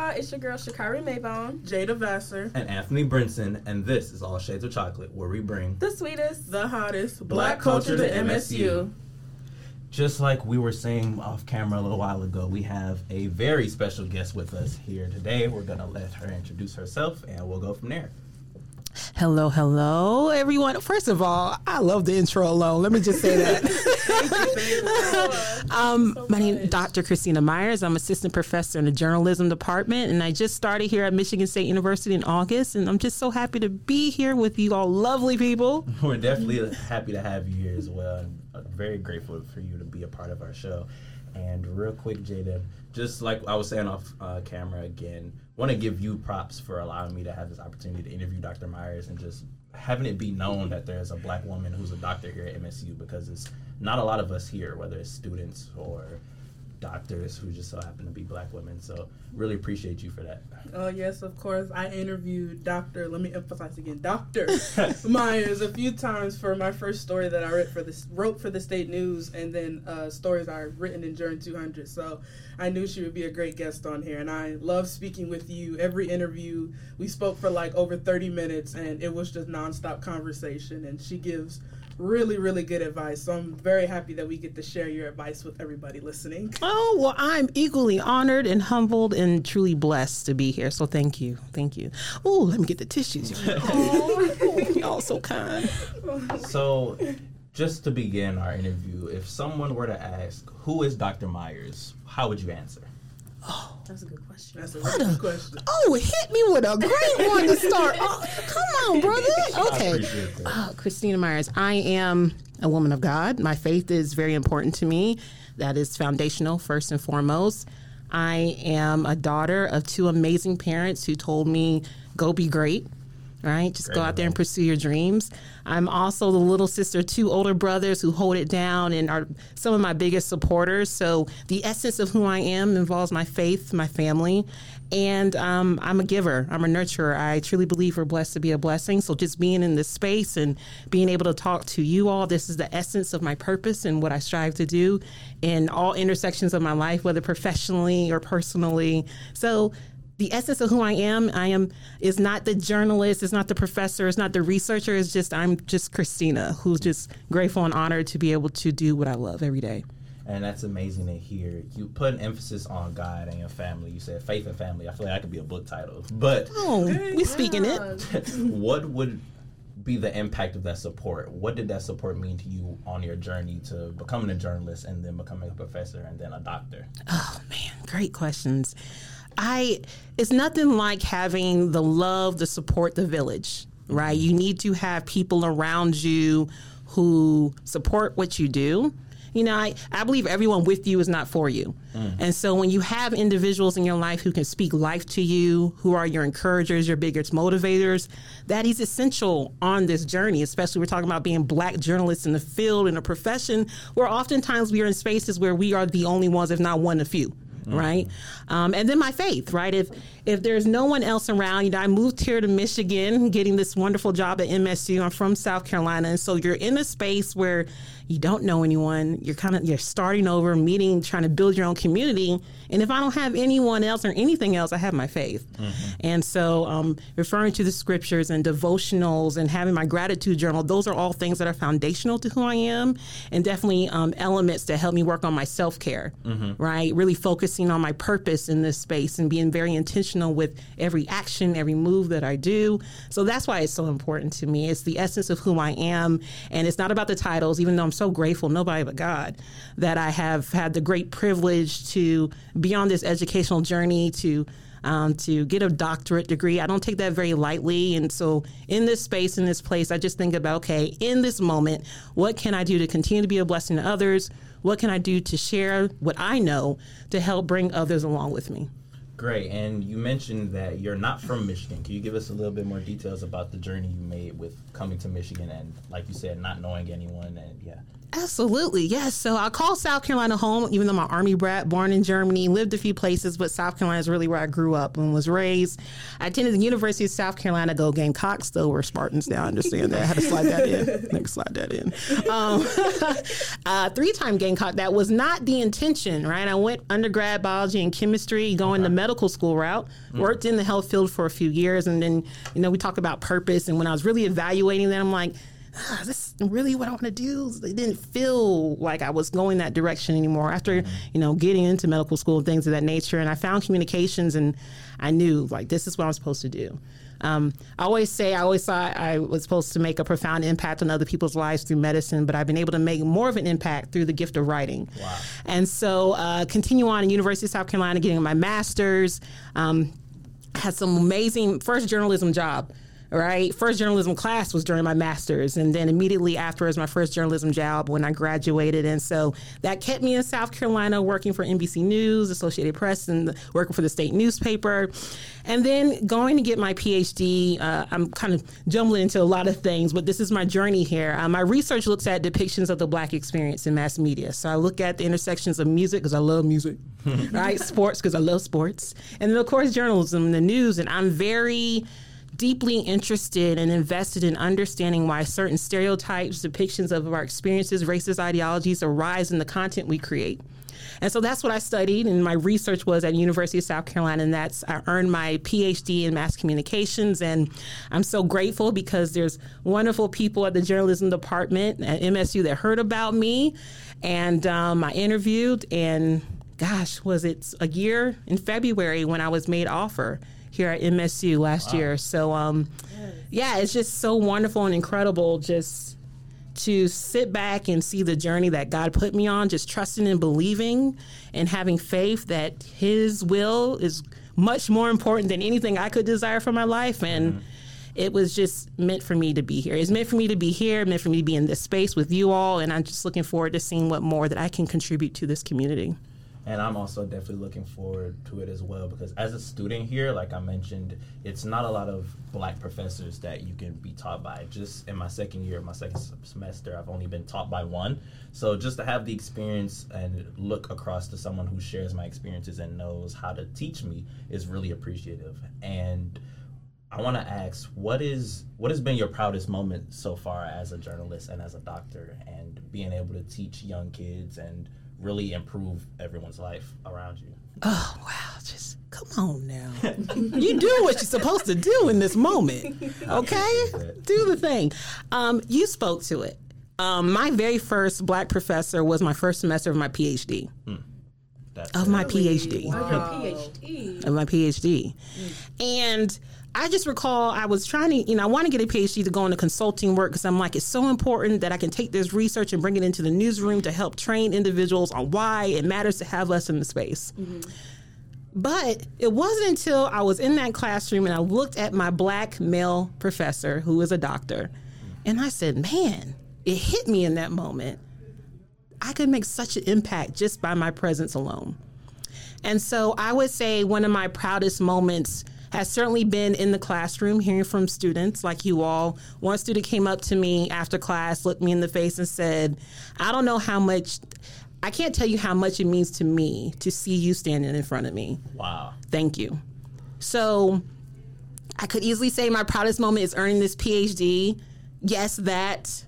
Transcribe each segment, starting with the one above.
y'all. It's your girl Shakyra Mabone, Jada Vasser, and Anthony Brinson, and this is All Shades of Chocolate, where we bring the sweetest, the hottest black, black culture, culture to MSU. MSU. Just like we were saying off camera a little while ago, we have a very special guest with us here today. We're gonna let her introduce herself, and we'll go from there. Hello, hello, everyone. First of all, I love the intro alone. Let me just say that. um, so my name is Dr. Christina Myers. I'm assistant professor in the journalism department, and I just started here at Michigan State University in August. And I'm just so happy to be here with you all, lovely people. We're definitely happy to have you here as well, and very grateful for you to be a part of our show. And real quick, Jaden, just like I was saying off uh, camera again, want to give you props for allowing me to have this opportunity to interview Dr. Myers and just having it be known that there's a black woman who's a doctor here at MSU because it's not a lot of us here, whether it's students or doctors who just so happen to be black women. So really appreciate you for that. Oh yes, of course. I interviewed Dr. Let me emphasize again, Dr. Myers a few times for my first story that I wrote for this wrote for the state news, and then uh, stories I've written in Journey 200. So I knew she would be a great guest on here, and I love speaking with you. Every interview we spoke for like over 30 minutes, and it was just nonstop conversation. And she gives really, really good advice. So I'm very happy that we get to share your advice with everybody listening. Oh, well, I'm equally honored and humbled and truly blessed to be here. So thank you. Thank you. Oh, let me get the tissues. oh, y'all so kind. So, just to begin our interview, if someone were to ask, who is Dr. Myers, how would you answer? Oh, that's a good question. That's a really good question. Oh, hit me with a great one to start. Oh, come on, brother. Okay. Oh, Christina Myers, I am a woman of God. My faith is very important to me. That is foundational, first and foremost. I am a daughter of two amazing parents who told me, go be great right? Just Great go out there and pursue your dreams. I'm also the little sister, two older brothers who hold it down and are some of my biggest supporters. So the essence of who I am involves my faith, my family, and um, I'm a giver. I'm a nurturer. I truly believe we're blessed to be a blessing. So just being in this space and being able to talk to you all, this is the essence of my purpose and what I strive to do in all intersections of my life, whether professionally or personally. So the essence of who I am, I am is not the journalist, it's not the professor, it's not the researcher, it's just I'm just Christina, who's just grateful and honored to be able to do what I love every day. And that's amazing to hear. You put an emphasis on God and your family. You said faith and family. I feel like that could be a book title. But oh, we speaking it. what would be the impact of that support? What did that support mean to you on your journey to becoming a journalist and then becoming a professor and then a doctor? Oh man, great questions. I it's nothing like having the love, the support, the village, right? You need to have people around you who support what you do. You know, I, I believe everyone with you is not for you. Mm. And so when you have individuals in your life who can speak life to you, who are your encouragers, your biggest motivators, that is essential on this journey, especially we're talking about being black journalists in the field, in a profession where oftentimes we are in spaces where we are the only ones, if not one of a few mm-hmm. right? Um, and then my faith, right? If if there's no one else around, you know, I moved here to Michigan, getting this wonderful job at MSU. I'm from South Carolina, and so you're in a space where you don't know anyone. You're kind of you're starting over, meeting, trying to build your own community. And if I don't have anyone else or anything else, I have my faith. Mm-hmm. And so, um, referring to the scriptures and devotionals and having my gratitude journal, those are all things that are foundational to who I am, and definitely um, elements that help me work on my self care. Mm-hmm. Right, really focusing on my purpose in this space and being very intentional with every action, every move that I do. So that's why it's so important to me. It's the essence of who I am, and it's not about the titles, even though I'm so grateful, nobody but God, that I have had the great privilege to be on this educational journey to um, to get a doctorate degree. I don't take that very lightly. And so, in this space, in this place, I just think about okay, in this moment, what can I do to continue to be a blessing to others? What can I do to share what I know to help bring others along with me? Great. And you mentioned that you're not from Michigan. Can you give us a little bit more details about the journey you made with coming to Michigan and, like you said, not knowing anyone and yeah? Absolutely, yes. So I call South Carolina home, even though my Army brat, born in Germany, lived a few places, but South Carolina is really where I grew up and was raised. I attended the University of South Carolina, go Gamecocks, though we're Spartans now. I understand that. I had to slide that in. Next, slide that in. Um, uh, three time Gamecock. That was not the intention, right? I went undergrad biology and chemistry, going okay. to medical medical school route, worked in the health field for a few years, and then you know we talk about purpose. And when I was really evaluating that, I'm like, ah, this is really what I want to do. It didn't feel like I was going that direction anymore. After you know getting into medical school and things of that nature, and I found communications, and I knew like this is what I'm supposed to do. Um, I always say I always thought I was supposed to make a profound impact on other people's lives through medicine, but I've been able to make more of an impact through the gift of writing. Wow. And so, uh, continue on in University of South Carolina, getting my master's. Um, had some amazing first journalism job. Right, first journalism class was during my master's, and then immediately afterwards, my first journalism job when I graduated, and so that kept me in South Carolina, working for NBC News, Associated Press, and working for the state newspaper, and then going to get my PhD. Uh, I'm kind of jumbling into a lot of things, but this is my journey here. Uh, my research looks at depictions of the Black experience in mass media. So I look at the intersections of music because I love music, right? Sports because I love sports, and then of course journalism, and the news, and I'm very deeply interested and invested in understanding why certain stereotypes, depictions of our experiences, racist ideologies arise in the content we create. And so that's what I studied, and my research was at University of South Carolina, and that's I earned my PhD in mass communications, and I'm so grateful because there's wonderful people at the journalism department at MSU that heard about me, and um, I interviewed, and gosh, was it a year in February when I was made offer here at MSU last year. So, um, yeah, it's just so wonderful and incredible just to sit back and see the journey that God put me on, just trusting and believing and having faith that His will is much more important than anything I could desire for my life. And it was just meant for me to be here. It's meant for me to be here, meant for me to be in this space with you all. And I'm just looking forward to seeing what more that I can contribute to this community. And I'm also definitely looking forward to it as well because as a student here, like I mentioned, it's not a lot of black professors that you can be taught by. Just in my second year, my second semester, I've only been taught by one. So just to have the experience and look across to someone who shares my experiences and knows how to teach me is really appreciative. And I want to ask, what is what has been your proudest moment so far as a journalist and as a doctor, and being able to teach young kids and really improve everyone's life around you. Oh wow! Just come on now. you do what you're supposed to do in this moment, okay? Do the thing. Um, you spoke to it. Um, my very first black professor was my first semester of my PhD. That's Of my PhD. Oh, your PhD. Of my PhD, and I just recall I was trying to, you know, I want to get a PhD to go into consulting work because I'm like, it's so important that I can take this research and bring it into the newsroom to help train individuals on why it matters to have us in the space. Mm-hmm. But it wasn't until I was in that classroom and I looked at my black male professor, who is a doctor, and I said, man, it hit me in that moment. I could make such an impact just by my presence alone. And so I would say one of my proudest moments has certainly been in the classroom, hearing from students like you all. One student came up to me after class, looked me in the face, and said, I don't know how much, I can't tell you how much it means to me to see you standing in front of me. wow. Thank you. So I could easily say my proudest moment is earning this PhD. Yes, that,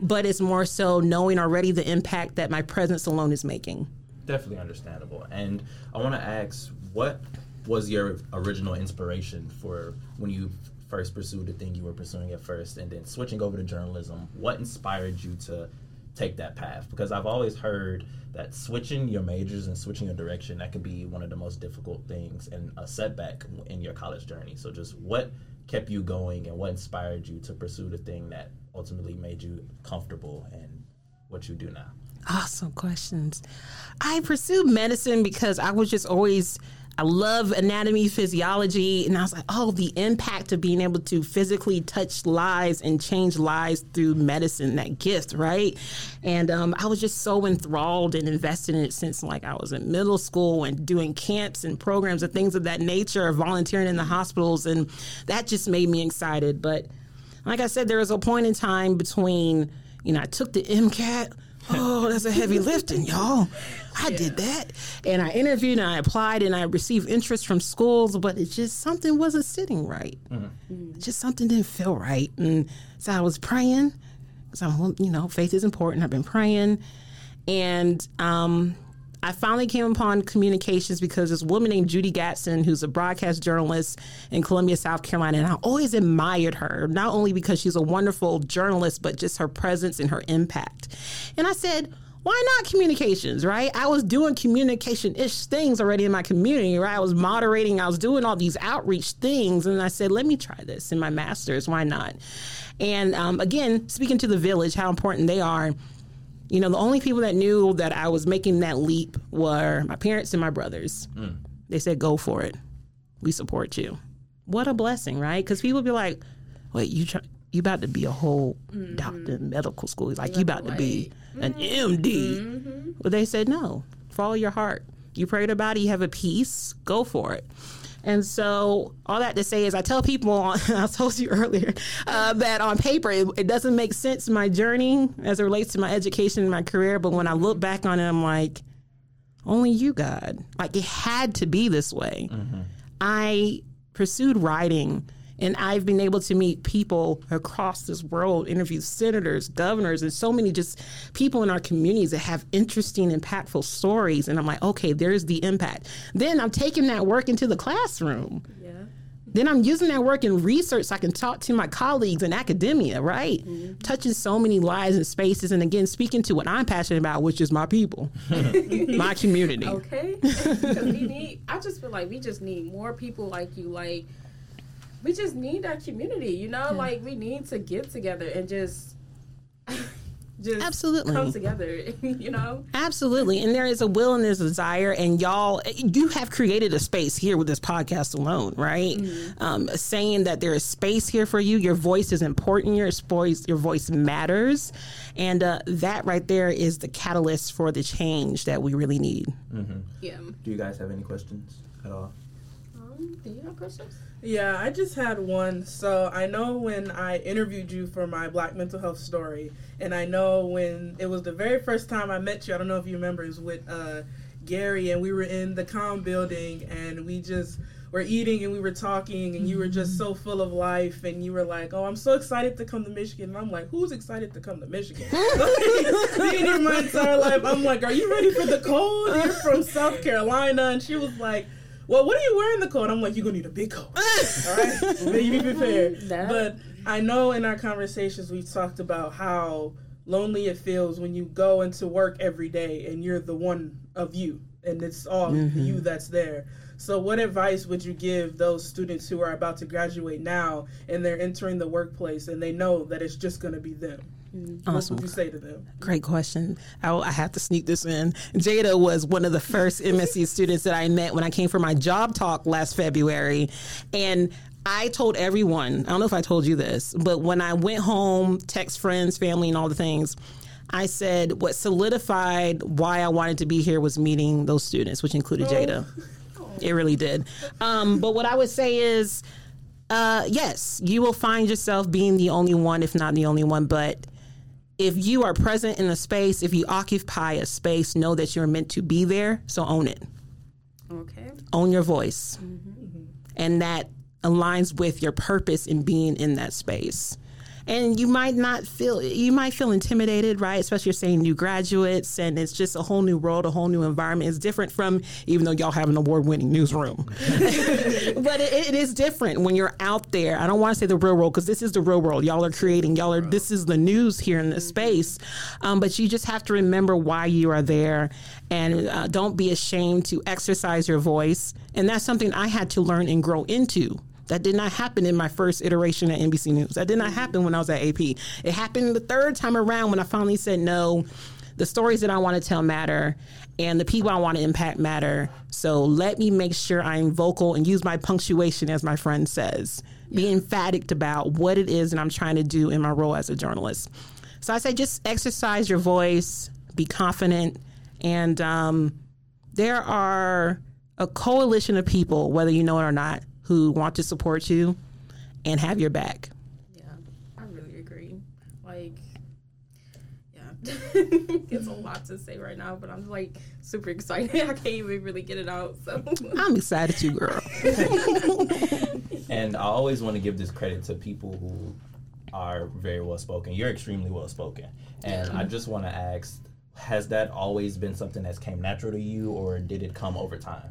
but it's more so knowing already the impact that my presence alone is making. Definitely understandable. And I want to ask, what was your original inspiration for when you first pursued the thing you were pursuing at first, and then switching over to journalism? What inspired you to take that path? Because I've always heard that switching your majors and switching your direction that can be one of the most difficult things and a setback in your college journey. So, just what kept you going, and what inspired you to pursue the thing that ultimately made you comfortable and what you do now? Awesome questions. I pursued medicine because I was just always, I love anatomy, physiology, and I was like, oh, the impact of being able to physically touch lives and change lives through medicine, that gift, right? And um, I was just so enthralled and invested in it since like I was in middle school and doing camps and programs and things of that nature, volunteering in the hospitals, and that just made me excited. But like I said, there was a point in time between, you know, I took the MCAT. Oh, that's a heavy lifting, y'all. I did that. And I interviewed and I applied and I received interest from schools, but it just something wasn't sitting right. Just something didn't feel right. And so I was praying. So, you know, faith is important. I've been praying. And um, I finally came upon communications because this woman named Judi Gatson, who's a broadcast journalist in Columbia, South Carolina, and I always admired her, not only because she's a wonderful journalist, but just her presence and her impact. And I said, why not communications, right? I was doing communication ish things already in my community, right? I was moderating, I was doing all these outreach things. And I said, let me try this in my master's. Why not? And um, again, speaking to the village, how important they are. You know, the only people that knew that I was making that leap were my parents and my brothers. Mm. They said, go for it. We support you. What a blessing, right? Because people be like, wait, you try, you about to be a whole mm-hmm. doctor in medical school. He's like, you about to be an MD. Mm-hmm. But they said, no, follow your heart. You prayed about it, you have a peace, go for it. And so, all that to say is, I tell people, I told you earlier, uh, that on paper, it, it, doesn't make sense my journey as it relates to my education and my career. But when I look back on it, I'm like, only you, God. Like, it had to be this way. Mm-hmm. I pursued writing and I've been able to meet people across this world, interview senators, governors, and so many just people in our communities that have interesting, impactful stories. And I'm like, okay, there's the impact. Then I'm taking that work into the classroom. Yeah. Then I'm using that work in research so I can talk to my colleagues in academia, right? Mm-hmm. Touching so many lives and spaces. And again, speaking to what I'm passionate about, which is my people, my community. Okay. We need, I just feel like we just need more people like you, like, we just need that community, you know? Yeah. Like we need to get together and just just absolutely. come together you know? Absolutely. And there is a will and there's a desire and y'all you have created a space here with this podcast alone right? Mm-hmm. um, saying that there is space here for you. Your voice is important. Your voice your voice matters. And uh, that right there is the catalyst for the change that we really need. Mm-hmm. yeah. Do you guys have any questions at all do you have questions yeah, I just had one. So I know when I interviewed you for my Black mental health story, and I know when it was the very first time I met you. I don't know if you remember. It was with uh, Gary, and we were in the Com building, and we just were eating and we were talking, and you were just so full of life, and you were like, "Oh, I'm so excited to come to Michigan." And I'm like, "Who's excited to come to Michigan?" in my entire life, I'm like, "Are you ready for the cold? You're from South Carolina," and she was like well, what are you wearing the coat? I'm like, you're gonna need a big coat. All right, maybe be prepared. That. But I know in our conversations we've talked about how lonely it feels when you go into work every day and you're the one of you, and it's all mm-hmm. you that's there. So, what advice would you give those students who are about to graduate now and they're entering the workplace and they know that it's just going to be them? Mm-hmm. Awesome. What would you say to them? Great question. I, I, have to sneak this in. Jada was one of the first MSU students that I met when I came for my job talk last February. And I told everyone, I don't know if I told you this, but when I went home, text friends, family, and all the things, I said what solidified why I wanted to be here was meeting those students, which included oh. Jada. It really did. Um, but what I would say is, uh, yes, you will find yourself being the only one, if not the only one, but if you are present in a space, if you occupy a space, know that you're meant to be there. So own it. Okay. Own your voice. Mm-hmm. And that aligns with your purpose in being in that space and you might not feel you might feel intimidated right? Especially you're saying new graduates and it's just a whole new world a whole new environment. It's different from even though y'all have an award-winning newsroom. But it, it is different when you're out there. I don't want to say the real world because this is the real world. Y'all are creating y'all are this is the news here in this space. Um, but you just have to remember why you are there and uh, don't be ashamed to exercise your voice. And that's something i had to learn and grow into that did not happen in my first iteration at NBC News. That did not happen when I was at AP. It happened the third time around when I finally said no. The stories that I want to tell matter, and the people I want to impact matter. So let me make sure I'm vocal and use my punctuation, as my friend says. Be emphatic about what it is that I'm trying to do in my role as a journalist. So I say just exercise your voice, be confident, and um, there are a coalition of people, whether you know it or not, who want to support you and have your back. Yeah, I really agree. Like, yeah, it's a lot to say right now, but I'm like super excited. I can't even really get it out. So I'm excited too, girl. and I always want to give this credit to people who are very well spoken. You're extremely well spoken, and I just want to ask has that always been something that's came natural to you, or did it come over time?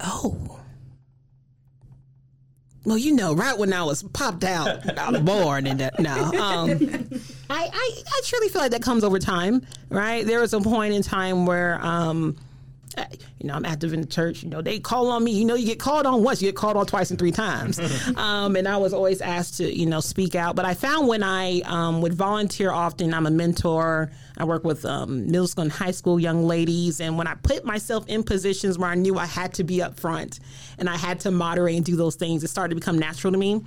Oh. Well, you know, right when I was popped out, I was born, and that, no, um, I, I, I truly feel like that comes over time, right? There was a point in time where, um, you know, I'm active in the church. You know, they call on me. You know, you get called on once, you get called on twice and three times. um, and I was always asked to, you know, speak out. But I found when I um, would volunteer often, I'm a mentor. I work with um, middle school and high school young ladies. And when I put myself in positions where I knew I had to be up front and I had to moderate and do those things, it started to become natural to me.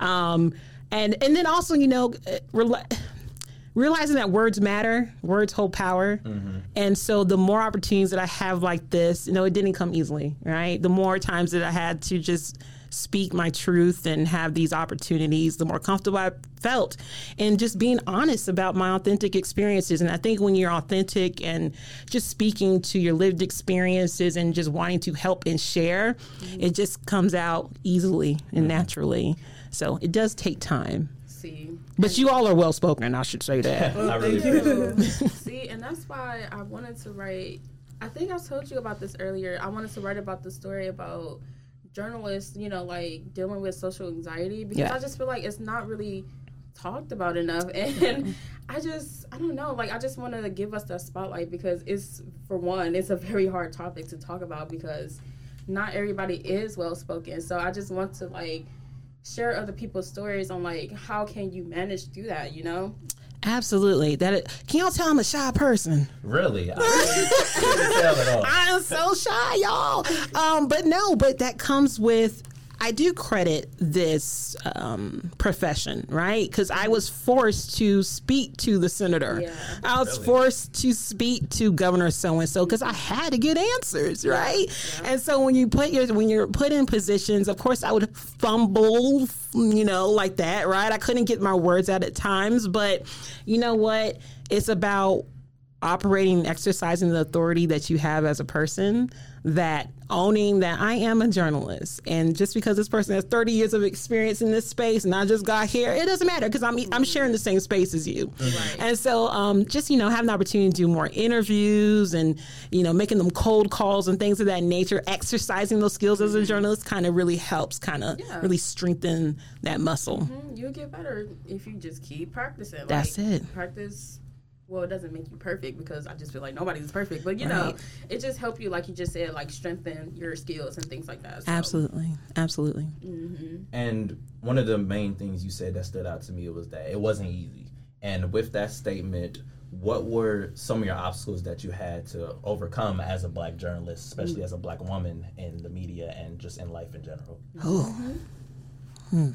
Um, and and then also, you know, uh, rela- realizing that words matter, words hold power. Mm-hmm. And so the more opportunities that I have like this, you know, it didn't come easily, right? The more times that I had to just speak my truth and have these opportunities, the more comfortable I felt and just being honest about my authentic experiences. And I think when you're authentic and just speaking to your lived experiences and just wanting to help and share, mm-hmm. it just comes out easily and mm-hmm. naturally. So it does take time. See, But you all are well spoken, I should say that. I really thank you. See, and that's why I wanted to write. I think I told you about this earlier. I wanted to write about the story about journalists, you know, like dealing with social anxiety because Yeah. I just feel like it's not really talked about enough. And I just, I don't know, like, I just wanted to give us that spotlight because it's, for one, it's a very hard topic to talk about because not everybody is well spoken. So I just want to, like, share other people's stories on like how can you manage through that you know Absolutely. That it, can y'all tell I'm a shy person? Really, I really couldn't tell at all. I am so shy, y'all. Um, but no, but that comes with. I do credit this um, profession, right? Because I was forced to speak to the senator. Yeah. I was Really? forced to speak to Governor so and so because I had to get answers, right? And so when you put your when you're put in positions, of course I would fumble, you know, like that, right? I couldn't get my words out at times, but you know what? It's about operating and exercising the authority that you have as a person that owning that I am a journalist and just because this person has 30 years of experience in this space and I just got here it doesn't matter because I'm I'm sharing the same space as you and so um, just you know having the opportunity to do more interviews and you know making them cold calls and things of that nature exercising those skills as a journalist kind of really helps kind of Yeah. really strengthen that muscle Mm, you'll get better if you just keep practicing. That's Like, it. Practice. Well, it doesn't make you perfect because I just feel like nobody's perfect, but you know, it just help you, like you just said, like strengthen your skills and things like that. So, absolutely absolutely mm-hmm. And one of the main things you said that stood out to me was that it wasn't easy. And with that statement, what were some of your obstacles that you had to overcome as a black journalist, especially mm. as a black woman in the media and just in life in general? Oh. Mm-hmm. Hmm.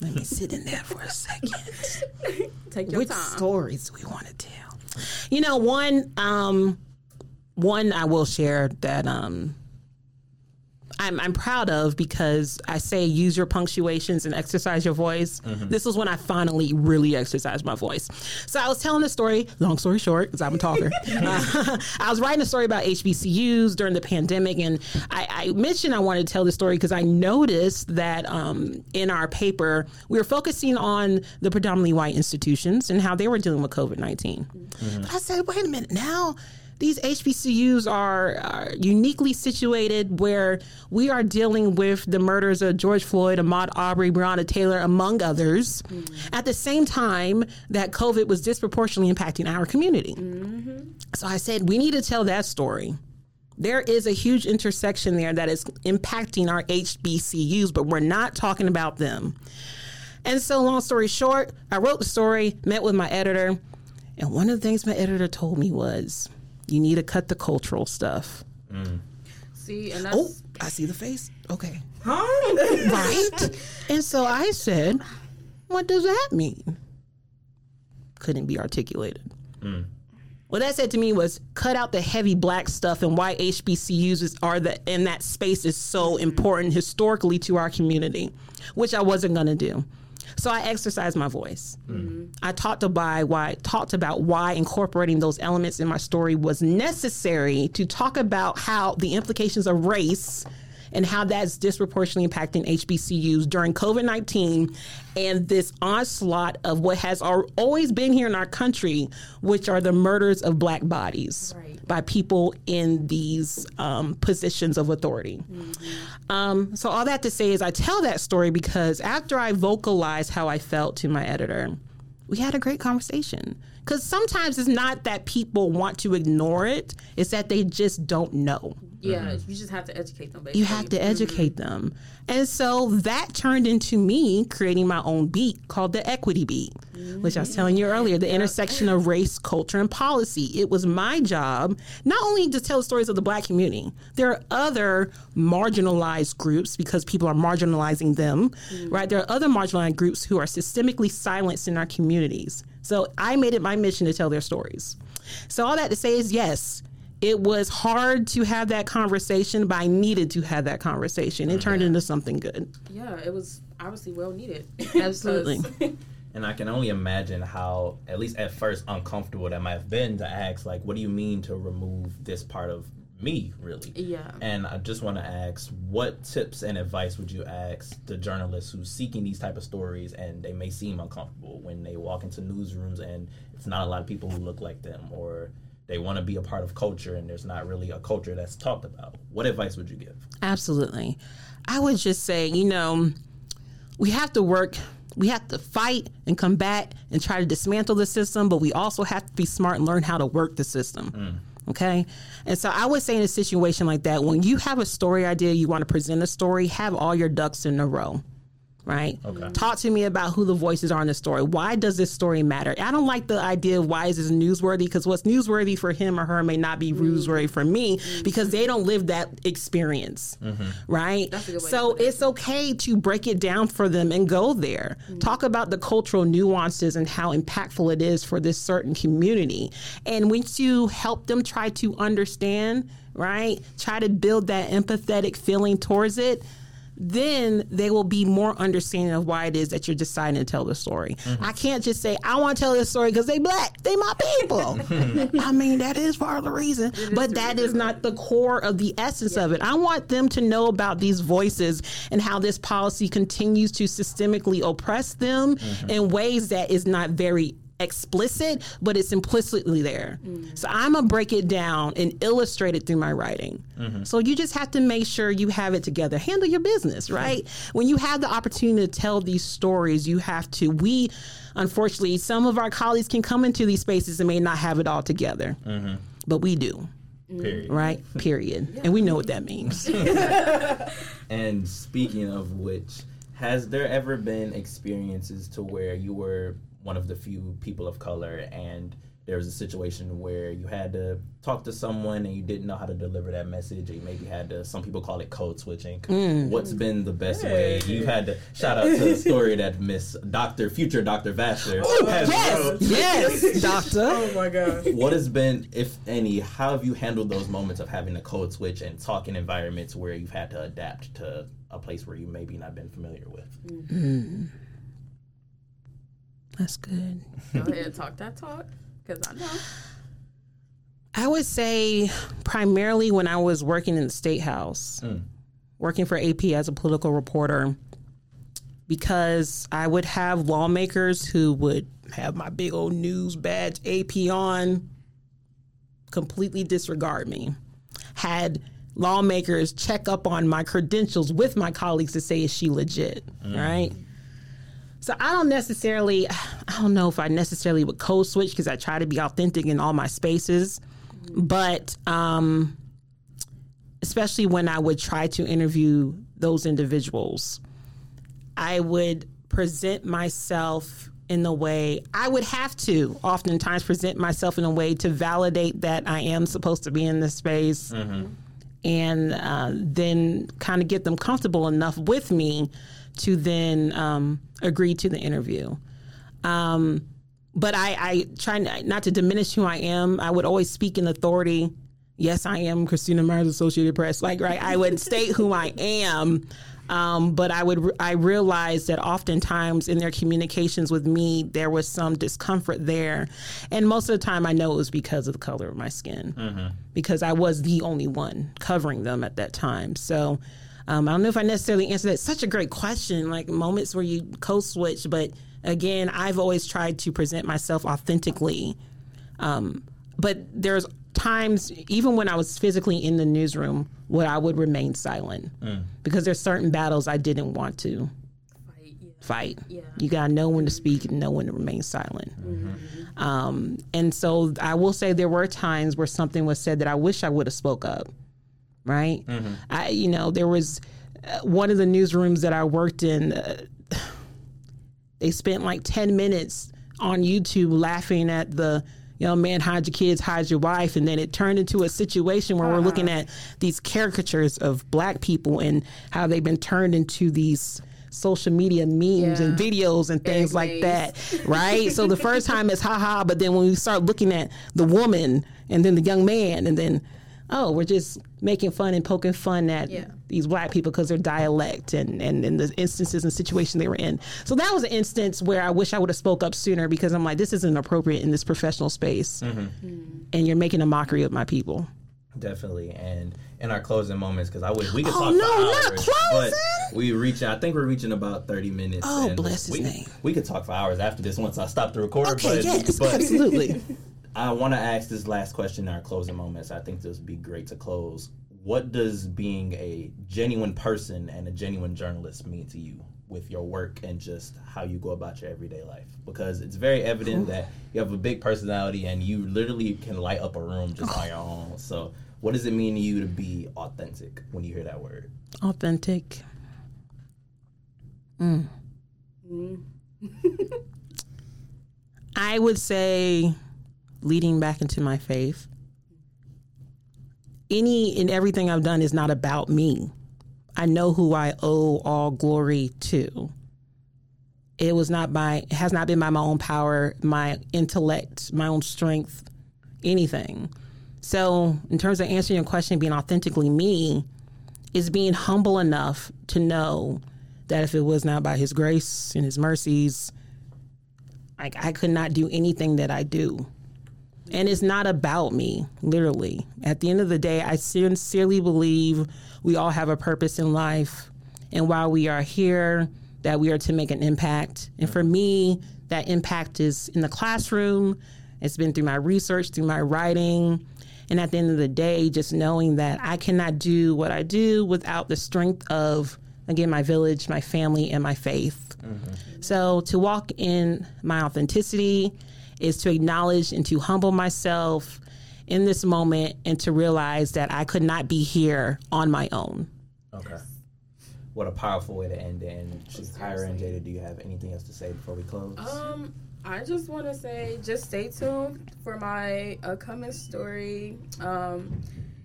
Let me sit in there for a second. Take your time. Which time. stories do we want to tell? You know, one um one I will share that um I'm, I'm proud of because I say use your punctuations and exercise your voice. This was when I finally really exercised my voice. So I was telling the story, long story short, because I'm a talker. Uh, I was writing a story about HBCUs during the pandemic, and I, I mentioned I wanted to tell the story because I noticed that um, in our paper, we were focusing on the predominantly white institutions and how they were dealing with COVID 19. But I said, wait a minute, now these HBCUs are, are uniquely situated where we are dealing with the murders of George Floyd, Ahmaud Arbery, Breonna Taylor, among others, mm-hmm. at the same time that COVID was disproportionately impacting our community. Mm-hmm. So I said, we need to tell that story. There is a huge intersection there that is impacting our HBCUs, but we're not talking about them. And so, long story short, I wrote the story, met with my editor, and one of the things my editor told me was, you need to cut the cultural stuff. Mm. See, and oh, that's Oh, I see the face. Okay. Huh? Right? and so I said, what does that mean? Couldn't be articulated. Mm. What that said to me was cut out the heavy black stuff and why HBCUs is, are the in that space is so important historically to our community, which I wasn't going to do. So I exercised my voice. Mm-hmm. I talked about why talked about why incorporating those elements in my story was necessary to talk about how the implications of race and how that's disproportionately impacting HBCUs during COVID 19 and this onslaught of what has always been here in our country, which are the murders of black bodies Right. By people in these um, positions of authority. Um, so, all that to say is, I tell that story because after I vocalized how I felt to my editor, we had a great conversation. Because sometimes it's not that people want to ignore it, it's that they just don't know. Yeah, mm-hmm. you just have to educate them. Basically. You have to educate mm-hmm. them. And so that turned into me creating my own beat called the Equity Beat, which I was telling you earlier the mm-hmm. intersection of race, culture, and policy. It was my job not only to tell stories of the black community, there are other marginalized groups because people are marginalizing them, right? There are other marginalized groups who are systemically silenced in our communities. So I made it my mission to tell their stories. So all that to say is yes, it was hard to have that conversation, but I needed to have that conversation. It oh, turned into something good. Yeah, it was obviously well needed. Absolutely. And I can only imagine how, at least at first, uncomfortable that might have been to ask, like, what do you mean to remove this part of me, really? Yeah. And I just want to ask, what tips and advice would you ask the journalists who's seeking these type of stories and they may seem uncomfortable when they walk into newsrooms and it's not a lot of people who look like them or they want to be a part of culture and there's not really a culture that's talked about? What advice would you give? Absolutely. I would just say, you know, we have to work, we have to fight and combat and try to dismantle the system, but we also have to be smart and learn how to work the system. Mm. Okay. And so I would say in a situation like that, when you have a story idea, you want to present a story, have all your ducks in a row. Right. Okay. Talk to me about who the voices are in the story. Why does this story matter? I don't like the idea of why is this newsworthy because what's newsworthy for him or her may not be mm-hmm. newsworthy for me because they don't live that experience. Mm-hmm. Right. That's a good way to so it. it's okay to break it down for them and go there. Mm-hmm. Talk about the cultural nuances and how impactful it is for this certain community. And once you help them try to understand, right, try to build that empathetic feeling towards it, then they will be more understanding of why it is that you're deciding to tell the story. I can't just say, I want to tell this story because they black, they my people. I mean, that is part of the reason, but that is not the core of the essence of it. I want them to know about these voices and how this policy continues to systemically oppress them in ways that is not very explicit, but it's implicitly there. So I'm gonna break it down and illustrate it through my writing. Mm-hmm. So you just have to make sure you have it together. Handle your business, right? When you have the opportunity to tell these stories, you have to. We, unfortunately, some of our colleagues can come into these spaces and may not have it all together, mm-hmm. but we do, Period. right? Period. And we know what that means. And speaking of which, has there ever been experiences to where you were one of the few people of color and there was a situation where you had to talk to someone and you didn't know how to deliver that message or you maybe had to some people call it code switching mm. what's been the best way Hey. you had to shout out to the story that miss dr future dr Vasser oh, has yes, wrote. yes, doctor. Oh my god. what has been if any how have you handled those moments of having a code switch and talk in environments where you've had to adapt to a place where you maybe not been familiar with mm. That's good. Go ahead and talk that talk. Because I know. I would say primarily when I was working in the state house, hmm. working for AP as a political reporter, because I would have lawmakers who would have my big old news badge AP on, completely disregard me. Had lawmakers check up on my credentials with my colleagues to say, is she legit? Hmm. Right? So I don't necessarily, I don't know if I necessarily would code switch because I try to be authentic in all my spaces. But um, especially when I would try to interview those individuals, I would present myself in the way I would have to oftentimes present myself in a way to validate that I am supposed to be in this space and uh, then kind of get them comfortable enough with me to then um, agree to the interview. Um, but I, I try not to diminish who I am. I would always speak in authority. Yes, I am Christina Myers, Associated Press. Like, right, I would state who I am. Um, but I would, I realized that oftentimes in their communications with me, there was some discomfort there, and most of the time, I know it was because of the color of my skin, because I was the only one covering them at that time. So, Um, I don't know if I necessarily answered that. Such a great question, like moments where you code switch. But again, I've always tried to present myself authentically. Um, but there's times, even when I was physically in the newsroom, where I would remain silent because there's certain battles I didn't want to Fight, yeah. fight. Yeah. You gotta know when to speak and know when to remain silent. Um, and so I will say there were times where something was said that I wish I would have spoke up. Right? I, you know, there was uh, one of the newsrooms that I worked in. Uh, they spent like ten minutes on YouTube laughing at the. You know, man, hide your kids, hide your wife, and then it turned into a situation where we're looking at these caricatures of black people and how they've been turned into these social media memes and videos and things like that, right? so the first time it's haha, but then when we start looking at the woman and then the young man and then oh, we're just making fun and poking fun at Yeah. these black people because their dialect and, and, and the instances and situation they were in. So that was an instance where I wish I would have spoke up sooner because I'm like, this isn't appropriate in this professional space. Mm-hmm. Mm-hmm. And you're making a mockery of my people. Definitely, and in our closing moments, because I wish we could talk. Oh, talk no, for not hours, closing! but we reach. I think we're reaching about thirty minutes. Oh, and bless his we, name. We could talk for hours after this once I stop the recorder. Okay, but, yes, but absolutely. I want to ask this last question in our closing moments. I think this would be great to close. What does being a genuine person and a genuine journalist mean to you with your work and just how you go about your everyday life? Because it's very evident that you have a big personality and you literally can light up a room just on your own. So, what does it mean to you to be authentic when you hear that word? Authentic. Mm. I would say leading back into my faith. Any and everything I've done is not about me. I know who I owe all glory to. It was not by it has not been by my own power, my intellect, my own strength, anything. So, in terms of answering your question, being authentically me is being humble enough to know that if it was not by His grace and His mercies, like I could not do anything that I do. And it's not about me, literally. At the end of the day, I sincerely believe we all have a purpose in life. And while we are here, that we are to make an impact. And for me, that impact is in the classroom. It's been through my research, through my writing. And at the end of the day, just knowing that I cannot do what I do without the strength of, again, my village, my family, and my faith. Mm-hmm. So to walk in my authenticity is to acknowledge and to humble myself in this moment and to realize that I could not be here on my own. Okay. What a powerful way to end it. And Kyra and Jada, do you have anything else to say before we close? Um, I just want to say, just stay tuned for my upcoming story. Um,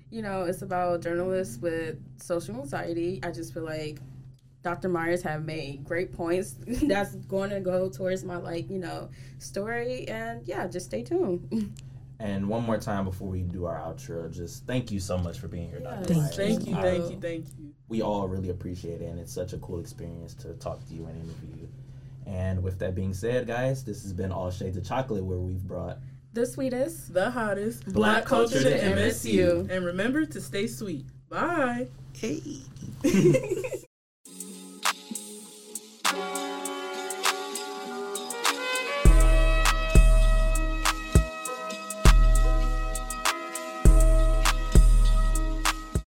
you know, it's about journalists with social anxiety. I just feel like Dr. Myers have made great points that's going to go towards my like, you know, story. And yeah, just stay tuned. And one more time before we do our outro, just thank you so much for being here, Dr. Thank Myers. Thank you, thank you, um, thank you. we all really appreciate it, and it's such a cool experience to talk to you and interview you. And with that being said, guys, this has been All Shades of Chocolate, where we've brought the sweetest. The hottest Black culture to MSU. MSU. And remember to stay sweet. Bye. Hey.